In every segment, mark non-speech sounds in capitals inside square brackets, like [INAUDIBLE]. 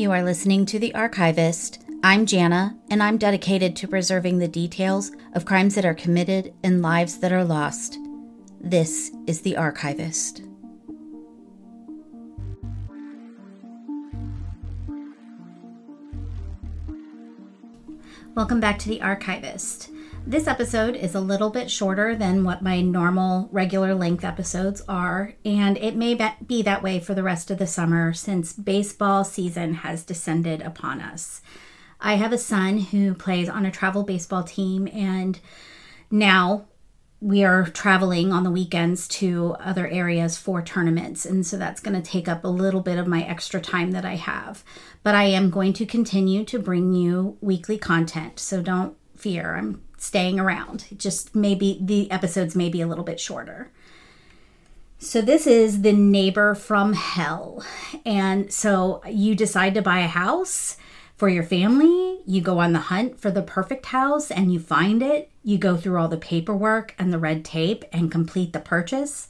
You are listening to The Archivist. I'm Jana, and I'm dedicated to preserving the details of crimes that are committed and lives that are lost. This is The Archivist. Welcome back to The Archivist. This episode is a little bit shorter than what my normal regular length episodes are, and it may be that way for the rest of the summer since baseball season has descended upon us. I have a son who plays on a travel baseball team, and now we are traveling on the weekends to other areas for tournaments. And so that's going to take up a little bit of my extra time that I have. But I am going to continue to bring you weekly content. So don't fear. I'm staying around. Just maybe the episodes may be a little bit shorter. So, this is the neighbor from hell. And so, you decide to buy a house for your family. You go on the hunt for the perfect house and you find it. You go through all the paperwork and the red tape and complete the purchase.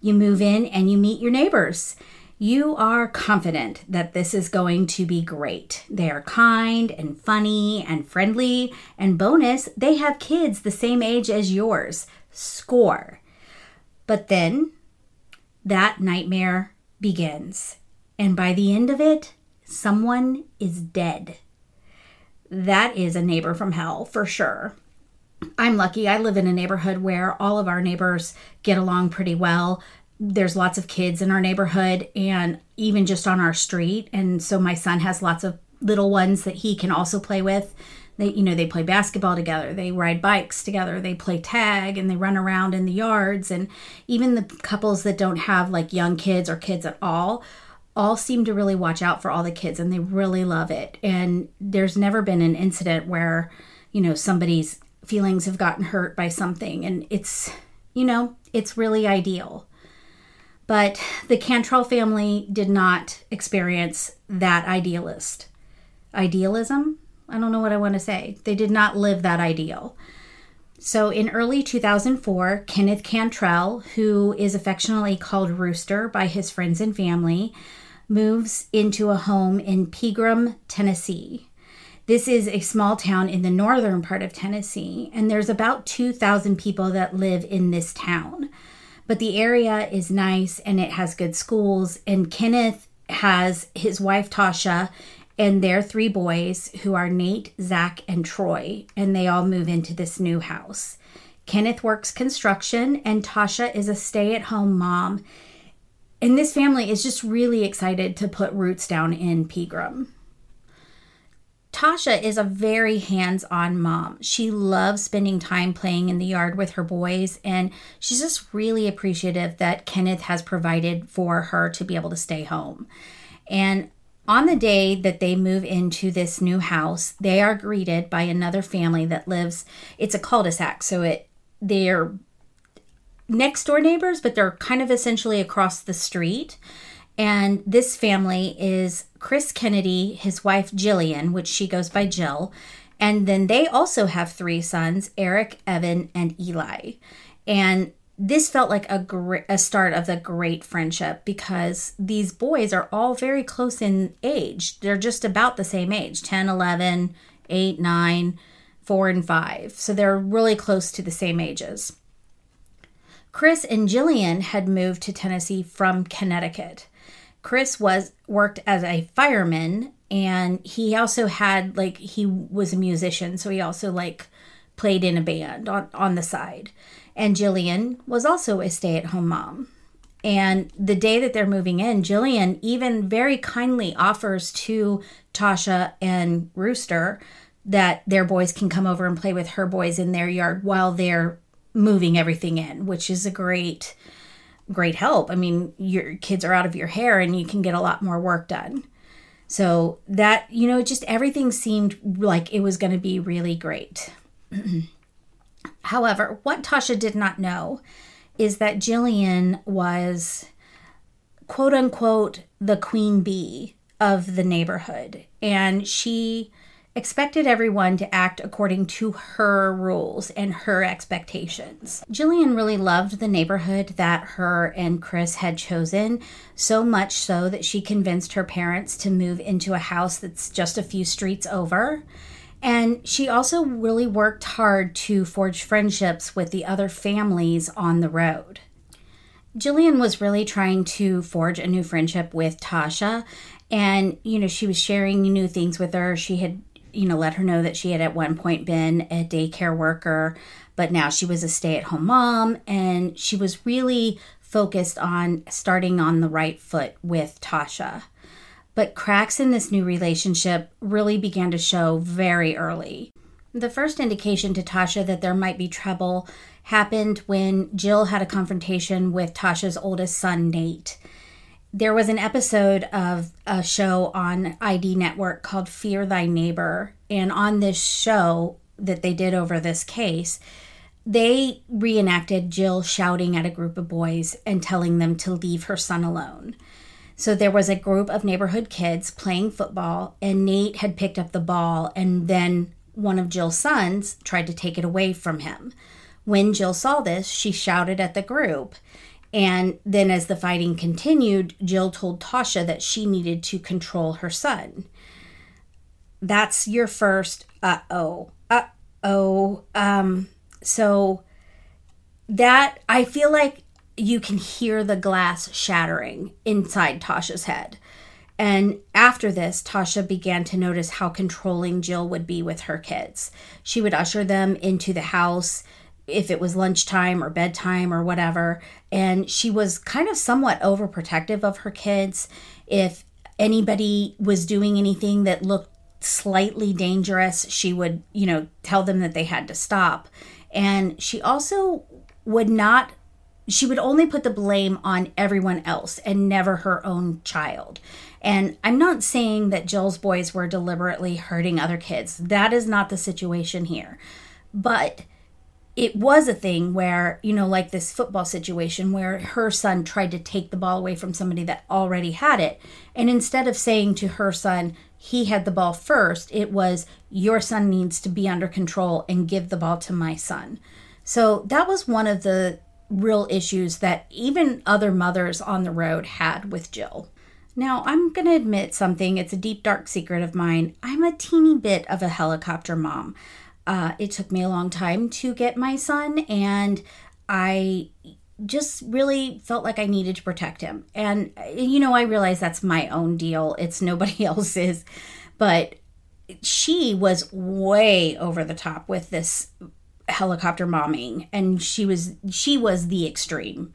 You move in and you meet your neighbors you are confident that this is going to be great. They are kind and funny and friendly, and bonus, they have kids the same age as yours. Score. But then that nightmare begins, and by the end of it, someone is dead. That is a neighbor from hell for sure. I'm lucky. I live in a neighborhood where all of our neighbors get along pretty well there's lots of kids in our neighborhood and even just on our street. And so my son has lots of little ones that he can also play with. They you know they play basketball together they ride bikes together they play tag and they run around in the yards. And even the couples that don't have like young kids or kids at all all seem to really watch out for all the kids and they really love it. And there's never been an incident where you know somebody's feelings have gotten hurt by something. And it's you know it's really ideal but the Cantrell family did not experience that idealist. Idealism? I don't know what I want to say. They did not live that ideal. So in early 2004, Kenneth Cantrell, who is affectionately called Rooster by his friends and family, moves into a home in Pegram, Tennessee. This is a small town in the northern part of Tennessee, and there's about 2,000 people that live in this town but the area is nice and it has good schools. And Kenneth has his wife Tasha and their three boys, who are Nate, Zach, and Troy, and they all move into this new house. Kenneth works construction, and Tasha is a stay at home mom. And this family is just really excited to put roots down in Pegram. Tasha is a very hands on mom. She loves spending time playing in the yard with her boys, and she's just really appreciative that Kenneth has provided for her to be able to stay home. And on the day that they move into this new house, they are greeted by another family that lives, it's a cul de sac, so it they're next door neighbors, but they're kind of essentially across the street. And this family is Chris Kennedy, his wife Gillian, which she goes by Jill. And then they also have three sons Eric, Evan, and Eli. And this felt like a great a start of the great friendship because these boys are all very close in age. They're just about the same age 10, 11, 8, 9, 4, and 5. So they're really close to the same ages. Chris and Gillian had moved to Tennessee from Connecticut. Chris was worked as a fireman and he also had like he was a musician so he also like played in a band on on the side. And Gillian was also a stay-at-home mom. And the day that they're moving in, Gillian even very kindly offers to Tasha and Rooster that their boys can come over and play with her boys in their yard while they're moving everything in, which is a great great help. I mean, your kids are out of your hair and you can get a lot more work done. So that, you know, just everything seemed like it was going to be really great. [CLEARS THROAT] However, what Tasha did not know is that Gillian was quote unquote the queen bee of the neighborhood. And she expected everyone to act according to her rules and her expectations. Gillian really loved the neighborhood that her and Chris had chosen, so much so that she convinced her parents to move into a house that's just a few streets over. And she also really worked hard to forge friendships with the other families on the road. Gillian was really trying to forge a new friendship with Tasha. And, you know, she was sharing new things with her. She had, you know, let her know that she had at one point been a daycare worker, but now she was a stay at home mom. And she was really focused on starting on the right foot with Tasha. But cracks in this new relationship really began to show very early. The first indication to Tasha that there might be trouble happened when Jill had a confrontation with Tasha's oldest son, Nate. There was an episode of a show on ID Network called Fear Thy Neighbor. And on this show that they did over this case, they reenacted Jill shouting at a group of boys and telling them to leave her son alone. So there was a group of neighborhood kids playing football, and Nate had picked up the ball, and then one of Jill's sons tried to take it away from him. When Jill saw this, she shouted at the group. And then, as the fighting continued, Jill told Tasha that she needed to control her son. That's your first uh oh. Uh oh. Um, so that I feel like you can hear the glass shattering inside Tasha's head. And after this, Tasha began to notice how controlling Jill would be with her kids. She would usher them into the house if it was lunchtime or bedtime or whatever. And she was kind of somewhat overprotective of her kids. If anybody was doing anything that looked slightly dangerous, she would, you know, tell them that they had to stop. And she also would not she would only put the blame on everyone else and never her own child. And I'm not saying that Jill's boys were deliberately hurting other kids. That is not the situation here. But it was a thing where, you know, like this football situation where her son tried to take the ball away from somebody that already had it. And instead of saying to her son, he had the ball first, it was, your son needs to be under control and give the ball to my son. So that was one of the real issues that even other mothers on the road had with Jill. Now, I'm going to admit something. It's a deep, dark secret of mine. I'm a teeny bit of a helicopter mom. Uh, it took me a long time to get my son, and I just really felt like I needed to protect him. And, you know, I realize that's my own deal, it's nobody [LAUGHS] else's. But she was way over the top with this helicopter momming and she was she was the extreme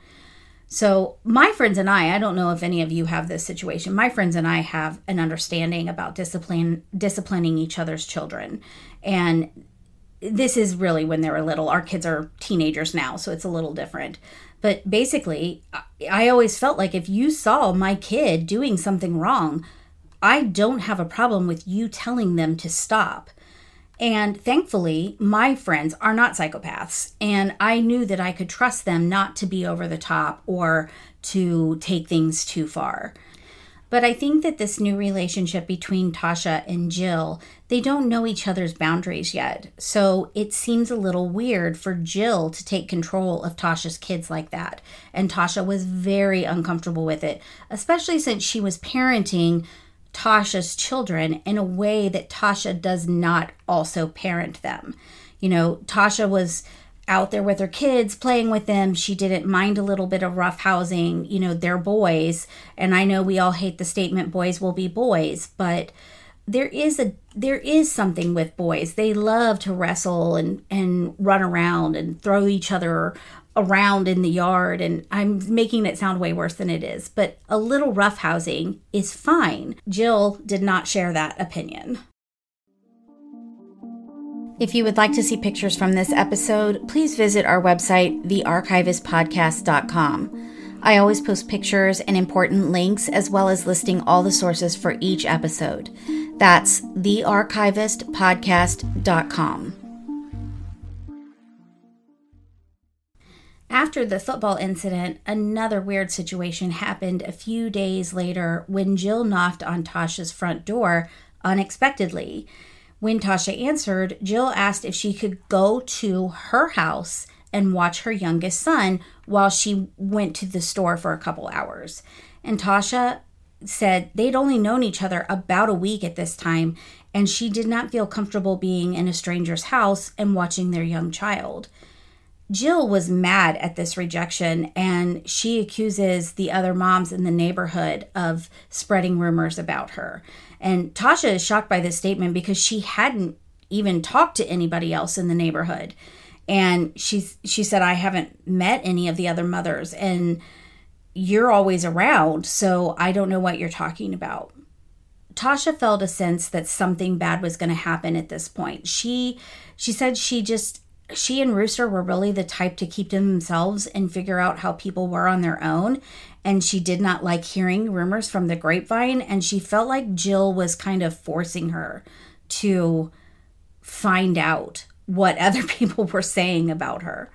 so my friends and i i don't know if any of you have this situation my friends and i have an understanding about discipline disciplining each other's children and this is really when they were little our kids are teenagers now so it's a little different but basically i always felt like if you saw my kid doing something wrong i don't have a problem with you telling them to stop and thankfully, my friends are not psychopaths. And I knew that I could trust them not to be over the top or to take things too far. But I think that this new relationship between Tasha and Jill, they don't know each other's boundaries yet. So it seems a little weird for Jill to take control of Tasha's kids like that. And Tasha was very uncomfortable with it, especially since she was parenting Tasha's children in a way that Tasha does not also parent them. You know, Tasha was out there with her kids, playing with them. She didn't mind a little bit of rough housing. You know, they're boys. And I know we all hate the statement boys will be boys, but there is a there is something with boys. They love to wrestle and and run around and throw each other around in the yard and I'm making it sound way worse than it is, but a little roughhousing is fine. Jill did not share that opinion. If you would like to see pictures from this episode, please visit our website, thearchivistpodcast.com. I always post pictures and important links as well as listing all the sources for each episode. That's thearchivistpodcast.com. After the football incident, another weird situation happened a few days later when Jill knocked on Tasha's front door unexpectedly. When Tasha answered, Jill asked if she could go to her house and watch her youngest son while she went to the store for a couple hours. And Tasha said they'd only known each other about a week at this time, and she did not feel comfortable being in a stranger's house and watching their young child. Jill was mad at this rejection and she accuses the other moms in the neighborhood of spreading rumors about her. And Tasha is shocked by this statement because she hadn't even talked to anybody else in the neighborhood. And she she said I haven't met any of the other mothers and you're always around, so I don't know what you're talking about. Tasha felt a sense that something bad was going to happen at this point. She she said she just she and Rooster were really the type to keep to themselves and figure out how people were on their own. And she did not like hearing rumors from the grapevine. And she felt like Jill was kind of forcing her to find out what [LAUGHS] other people were saying about her.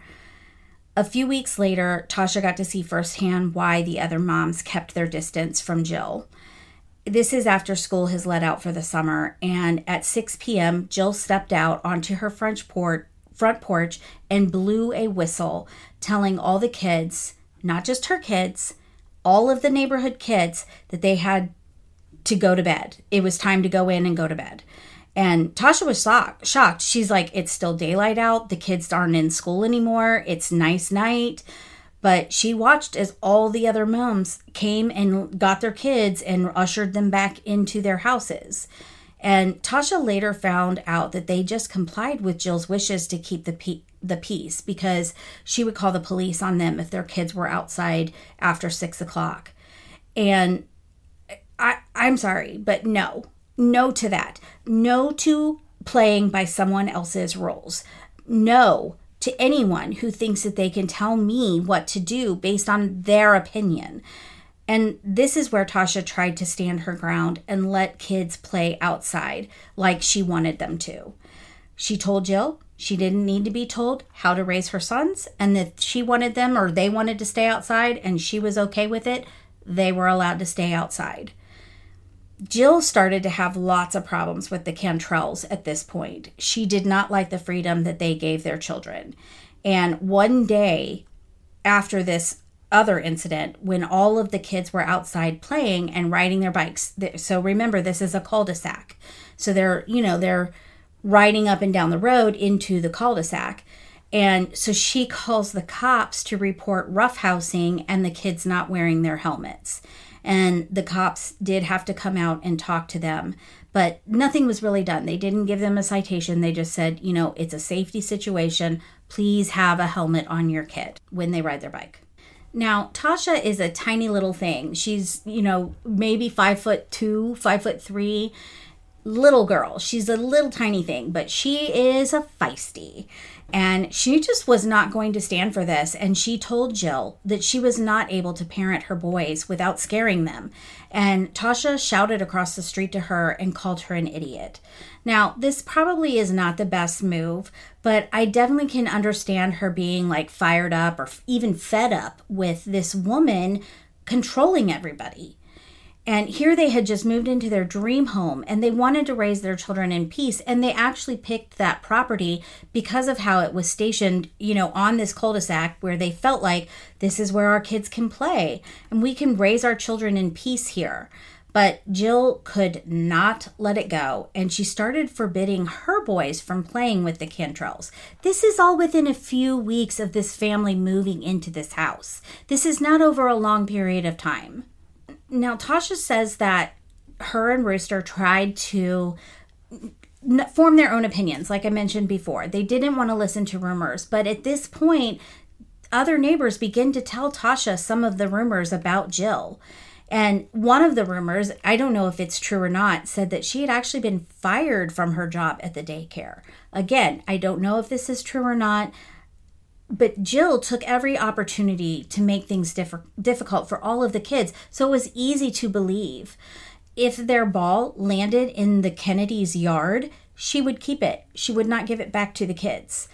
A few weeks later, Tasha got to see firsthand why the other moms kept their distance from Jill. This is after school has let out for the summer, and at 6 p.m., Jill stepped out onto her French port, front porch and blew a whistle, telling all the kids, not just her kids, all of the neighborhood kids, that they had to go to bed. It was time to go in and go to bed. And Tasha was shocked. She's like, it's still daylight out. The kids aren't in school anymore. It's nice night. But she watched as all the other moms came and got their kids and ushered them back into their houses. And Tasha later found out that they just complied with Jill's wishes to keep the pe- the peace because she would call the police on them if their kids were outside after six o'clock. And I I'm sorry, but no, no to that. No to playing by someone else's rules. No to anyone who thinks that they can tell me what to do based on their opinion. And this is where Tasha tried to stand her ground and let kids play outside like she wanted them to. She told Jill she didn't need to be told how to raise her sons and that she wanted them or they wanted to stay outside and she was okay with it, they were allowed to stay outside. Jill started to have lots of problems with the Cantrells at this point. She did not like the freedom that they gave their children. And one day after this other incident, when all of the kids were outside playing and riding their bikes, so remember, this is a cul de sac. So they're, you know, they're riding up and down the road into the cul de sac. And so she calls the cops to report roughhousing and the kids not wearing their helmets. And the cops did have to come out and talk to them but nothing was really done. They didn't give them a citation. They just said you know it's a safety situation. Please have a helmet on your kid when they ride their bike now tasha is a tiny little thing. She's you know maybe five foot two five foot three little girl. She's a little tiny thing but she is a feisty and she just was not going to stand for this. And she told Jill that she was not able to parent her boys without scaring them. And Tasha shouted across the street to her and called her an idiot. Now, this probably is not the best move, but I definitely can understand her being like fired up or even fed up with this woman controlling everybody. And here they had just moved into their dream home and they wanted to raise their children in peace. And they actually picked that property because of how it was stationed, you know, on this cul de sac where they felt like this is where our kids can play and we can raise our children in peace here. But Jill could not let it go, and she started forbidding her boys from playing with the Cantrells. This is all within a few weeks of this family moving into this house. This is not over a long period of time. Now, Tasha says that her and Rooster tried to form their own opinions, like I mentioned before. They didn't want to listen to rumors, but at this point, other neighbors begin to tell Tasha some of the rumors about Jill. And one of the rumors, I don't know if it's true or not, said that she had actually been fired from her job at the daycare. Again, I don't know if this is true or not but Jill took every opportunity to make things diff- difficult for all of the kids, so it was easy to believe. If their ball landed in the Kennedy's yard, she would keep it. She would not give it back to the kids.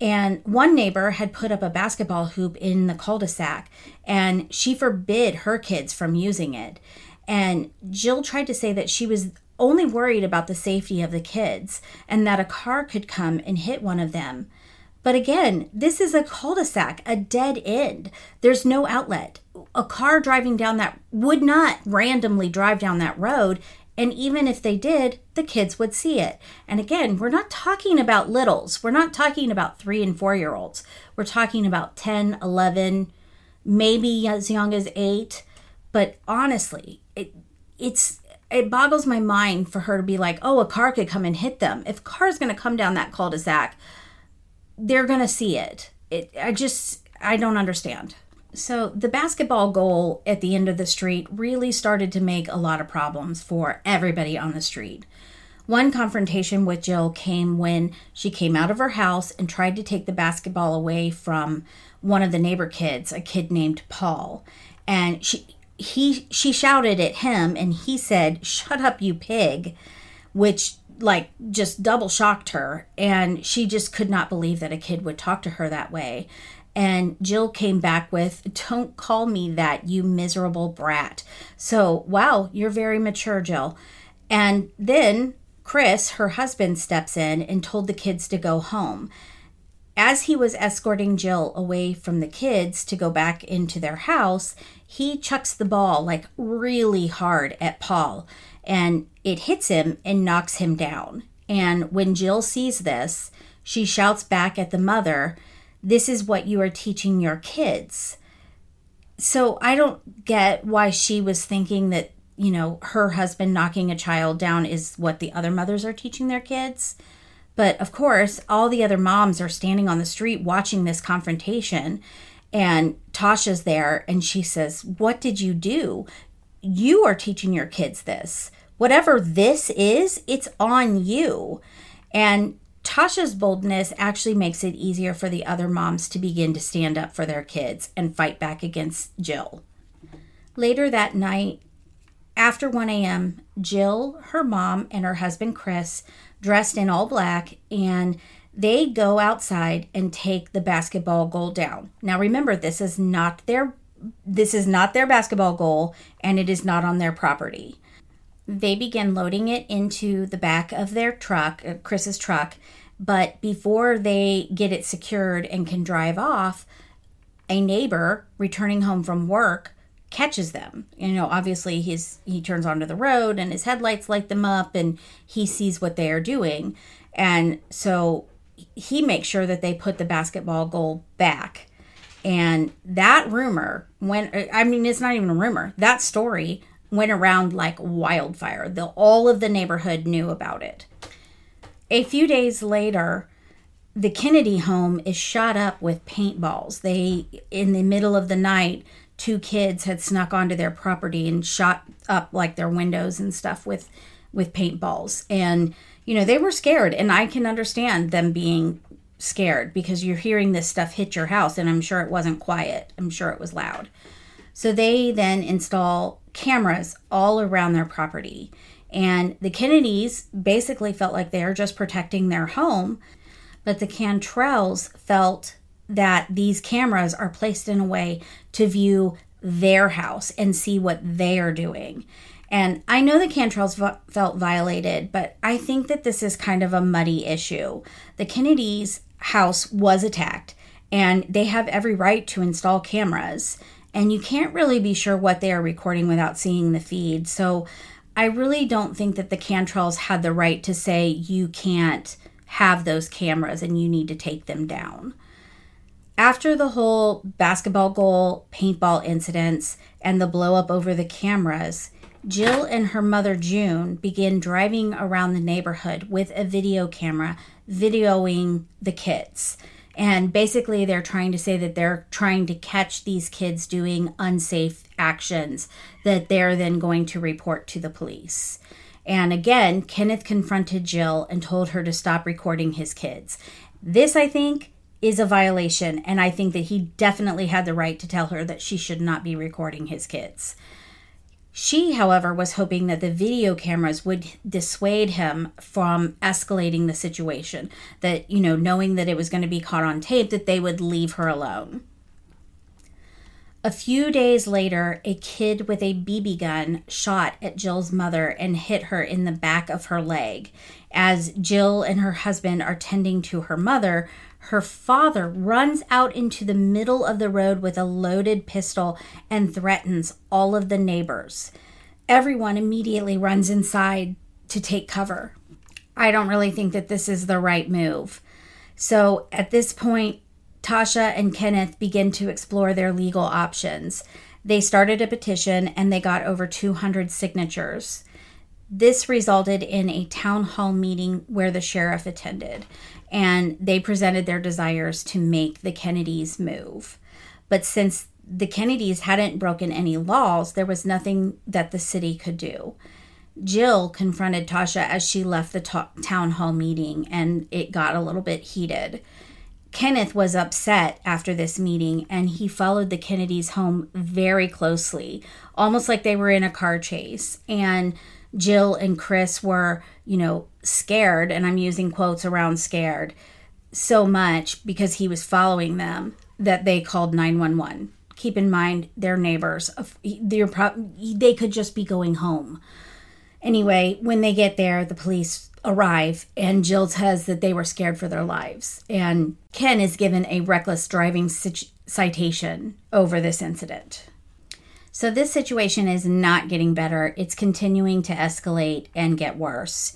And one neighbor had put up a basketball hoop in the cul de sac, and she forbid her kids from using it. And Jill tried to say that she was only worried about the safety of the kids and that a car could come and hit one of them. But again, this is a cul de sac, a dead end. There's no outlet. A car driving down that would not randomly drive down that road. And even if they did, the kids would see it. And again, we're not talking about littles. We're not talking about three and four year olds. We're talking about 10, 11, maybe as young as eight. But honestly, it, it's it boggles my mind for her to be like, oh, a car could come and hit them. If a car is going to come down that cul-de-sac, they're going to see it. it. I just, I don't understand. So the basketball goal at the end of the street really started to make a lot of problems for everybody on the street. One confrontation with Jill came when she came out of her house and tried to take the basketball away from one of the neighbor kids, a kid named Paul. And she he she shouted at him and he said, "Shut up, you pig," which like just double shocked her and she just could not believe that a kid would talk to her that way and Jill came back with, Don't call me that, you miserable brat. So, wow, you're very mature, Jill. And then Chris, her husband, steps in and told the kids to go home. As he was escorting Jill away from the kids to go back into their house, he chucks the ball like really hard at Paul and it hits him and knocks him down. And when Jill sees this, she shouts back at the mother, This is what you are teaching your kids. So I don't get why she was thinking that, you know, her husband knocking a child down is what the other mothers are teaching their kids. But of course, all the other moms are standing on the street watching this confrontation. And Tasha's there and she says, What did you do? You are teaching your kids this whatever this is, it's on you. And Tasha's boldness actually makes it easier for the other moms to begin to stand up for their kids and fight back against Jill. Later that night, after 1 a.m., Jill, her mom, and her husband Chris, dressed in all black, and they go outside and take the basketball goal down. Now remember, this is not their this is not their basketball goal and it is not on their property. They begin loading it into the back of their truck, uh, Chris's truck. But before they get it secured and can drive off, a neighbor returning home from work catches them. You know, obviously he's he turns onto the road and his headlights light them up and he sees what they are doing. And so he makes sure that they put the basketball goal back. And that rumor when I mean it's not even a rumor. That story went around like wildfire. The, all of the neighborhood knew about it. A few days later, the Kennedy home is shot up with paintballs. They, in the middle of the night, two kids had snuck onto their property and shot up like their windows and stuff with with paintballs. And you know, they were scared and I can understand them being scared because you're hearing this stuff hit your house and I'm sure it wasn't quiet. I'm sure it was loud. So they then install cameras all around their property. And the Kennedys basically felt like they're just protecting their home, but the Cantrells felt that these cameras are placed in a way to view their house and see what they are doing. And I know the Cantrells felt violated, but I think that this is kind of a muddy issue. The Kennedys' house was attacked, and they have every right to install cameras and you can't really be sure what they are recording without seeing the feed. So I really don't think that the Cantrells had the right to say you can't have those cameras and you need to take them down. After the whole basketball goal, paintball incidents, and the blow up over the cameras, Jill and her mother June begin driving around the neighborhood with a video camera videoing the kids. And basically, they're trying to say that they're trying to catch these kids doing unsafe actions that they're then going to report to the police. And again, Kenneth confronted Jill and told her to stop recording his kids. This, I think, is a violation, and I think that he definitely had the right to tell her that she should not be recording his kids. She, however, was hoping that the video cameras would dissuade him from escalating the situation. That, you know, knowing that it was going to be caught on tape, that they would leave her alone. A few days later, a kid with a BB gun shot at Jill's mother and hit her in the back of her leg. As Jill and her husband are tending to her mother, her father runs out into the middle of the road with a loaded pistol and threatens all of the neighbors. Everyone immediately runs inside to take cover. I don't really think that this is the right move. So at this point, Tasha and Kenneth begin to explore their legal options. They started a petition and they got over 200 signatures. This resulted in a town hall meeting where the sheriff attended, and they presented their desires to make the Kennedys move. But since the Kennedys hadn't broken any laws, there was nothing that the city could do. Jill confronted Tasha as she left the ta- town hall meeting, and it got a little bit heated. Kenneth was upset after this meeting and he followed the Kennedys home very closely, almost like they were in a car chase. And Jill and Chris were, you know, scared, and I'm using quotes around scared, so much because he was following them that they called 911. Keep in mind, they're neighbors. They're pro- they could just be going home. Anyway, when they get there, the police arrive, and Jill says that they were scared for their lives. And Ken is given a reckless driving citation over this incident. So, this situation is not getting better. It's continuing to escalate and get worse.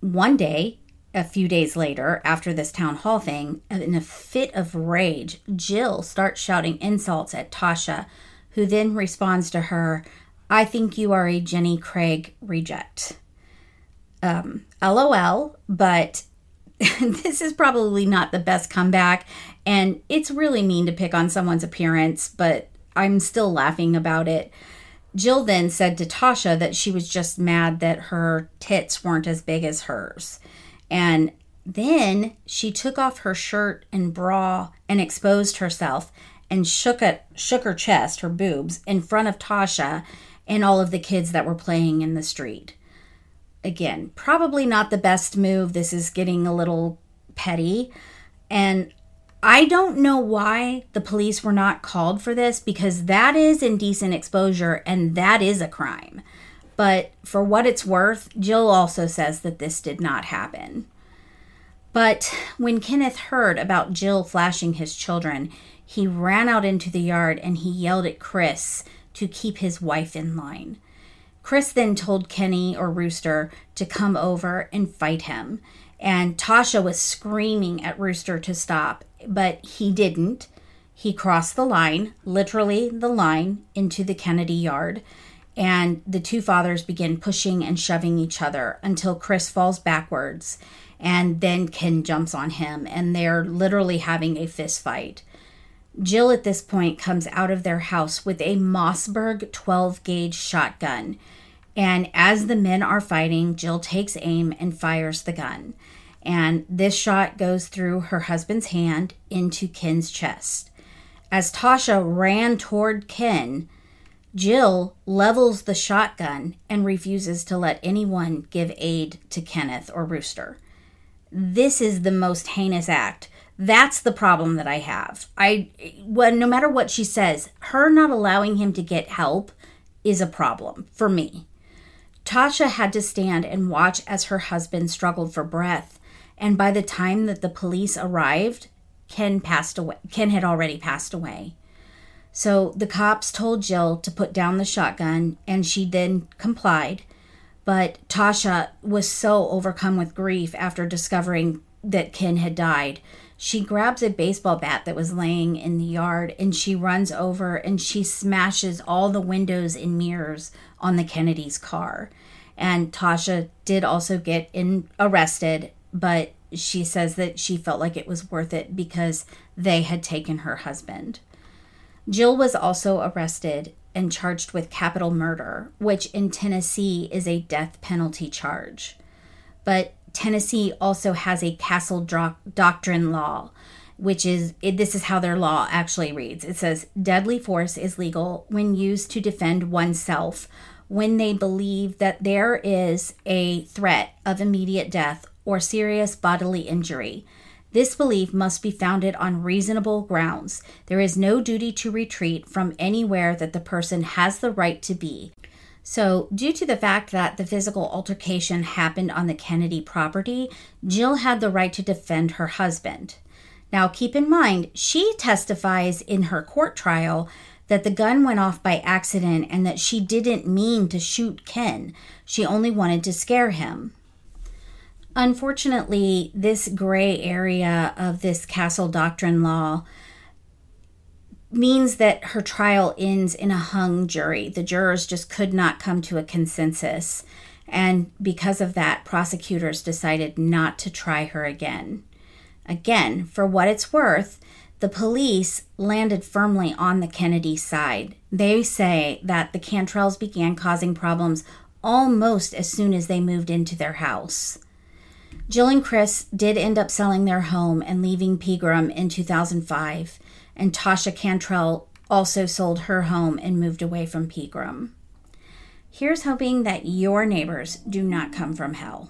One day, a few days later, after this town hall thing, in a fit of rage, Jill starts shouting insults at Tasha, who then responds to her, I think you are a Jenny Craig reject. Um, LOL, but [LAUGHS] this is probably not the best comeback. And it's really mean to pick on someone's appearance, but I'm still laughing about it. Jill then said to Tasha that she was just mad that her tits weren't as big as hers. And then she took off her shirt and bra and exposed herself and shook shook her chest, her boobs, in front of Tasha and all of the kids that were playing in the street. Again, probably not the best move. This is getting a little petty. And I don't know why the police were not called for this because that is indecent exposure and that is a crime. But for what it's worth, Jill also says that this did not happen. But when Kenneth heard about Jill flashing his children, he ran out into the yard and he yelled at Chris to keep his wife in line. Chris then told Kenny or Rooster to come over and fight him. And Tasha was screaming at Rooster to stop, but he didn't. He crossed the line, literally the line, into the Kennedy yard. And the two fathers begin pushing and shoving each other until Chris falls backwards. And then Ken jumps on him, and they're literally having a fist fight. Jill at this point comes out of their house with a Mossberg 12 gauge shotgun. And as the men are fighting, Jill takes aim and fires the gun. And this shot goes through her husband's hand into Ken's chest. As Tasha ran toward Ken, Jill levels the shotgun and refuses to let anyone give aid to Kenneth or Rooster. This is the most heinous act that's the problem that I have. I well, no matter what she says, her not allowing him to get help is a problem for me. Tasha had to stand and watch as her husband struggled for breath, and by the time that the police arrived, Ken passed away. Ken had already passed away. So the cops told Jill to put down the shotgun, and she then complied. But Tasha was so overcome with grief after discovering that Ken had died she grabs a baseball bat that was laying in the yard and she runs over and she smashes all the windows and mirrors on the Kennedy's car. And Tasha did also get in arrested, but she says that she felt like it was worth it because they had taken her husband. Jill was also arrested and charged with capital murder, which in Tennessee is a death penalty charge. But Tennessee also has a castle doctrine law, which is it, this is how their law actually reads. It says deadly force is legal when used to defend oneself when they believe that there is a threat of immediate death or serious bodily injury. This belief must be founded on reasonable grounds. There is no duty to retreat from anywhere that the person has the right to be. So, due to the fact that the physical altercation happened on the Kennedy property, Jill had the right to defend her husband. Now, keep in mind, she testifies in her court trial that the gun went off by accident and that she didn't mean to shoot Ken. She only wanted to scare him. Unfortunately, this gray area of this castle doctrine law means that her trial ends in a hung jury. The jurors just could not come to a consensus. And because of that, prosecutors decided not to try her again. Again, for what it's worth, the police landed firmly on the Kennedy side. They say that the Cantrells began causing problems almost as soon as they moved into their house. Jill and Chris did end up selling their home and leaving Pegram in 2005, and Tasha Cantrell also sold her home and moved away from Pegram. Here's hoping that your neighbors do not come from hell.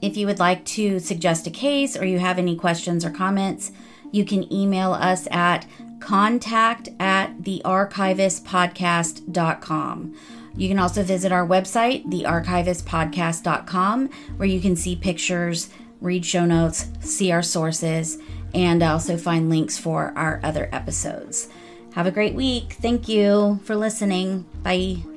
If you would like to suggest a case or you have any questions or comments, you can email us at contact at thearchivistpodcast.com. You can also visit our website, thearchivistpodcast.com, where you can see pictures, read show notes, see our sources, and also find links for our other episodes. Have a great week. Thank you for listening. Bye.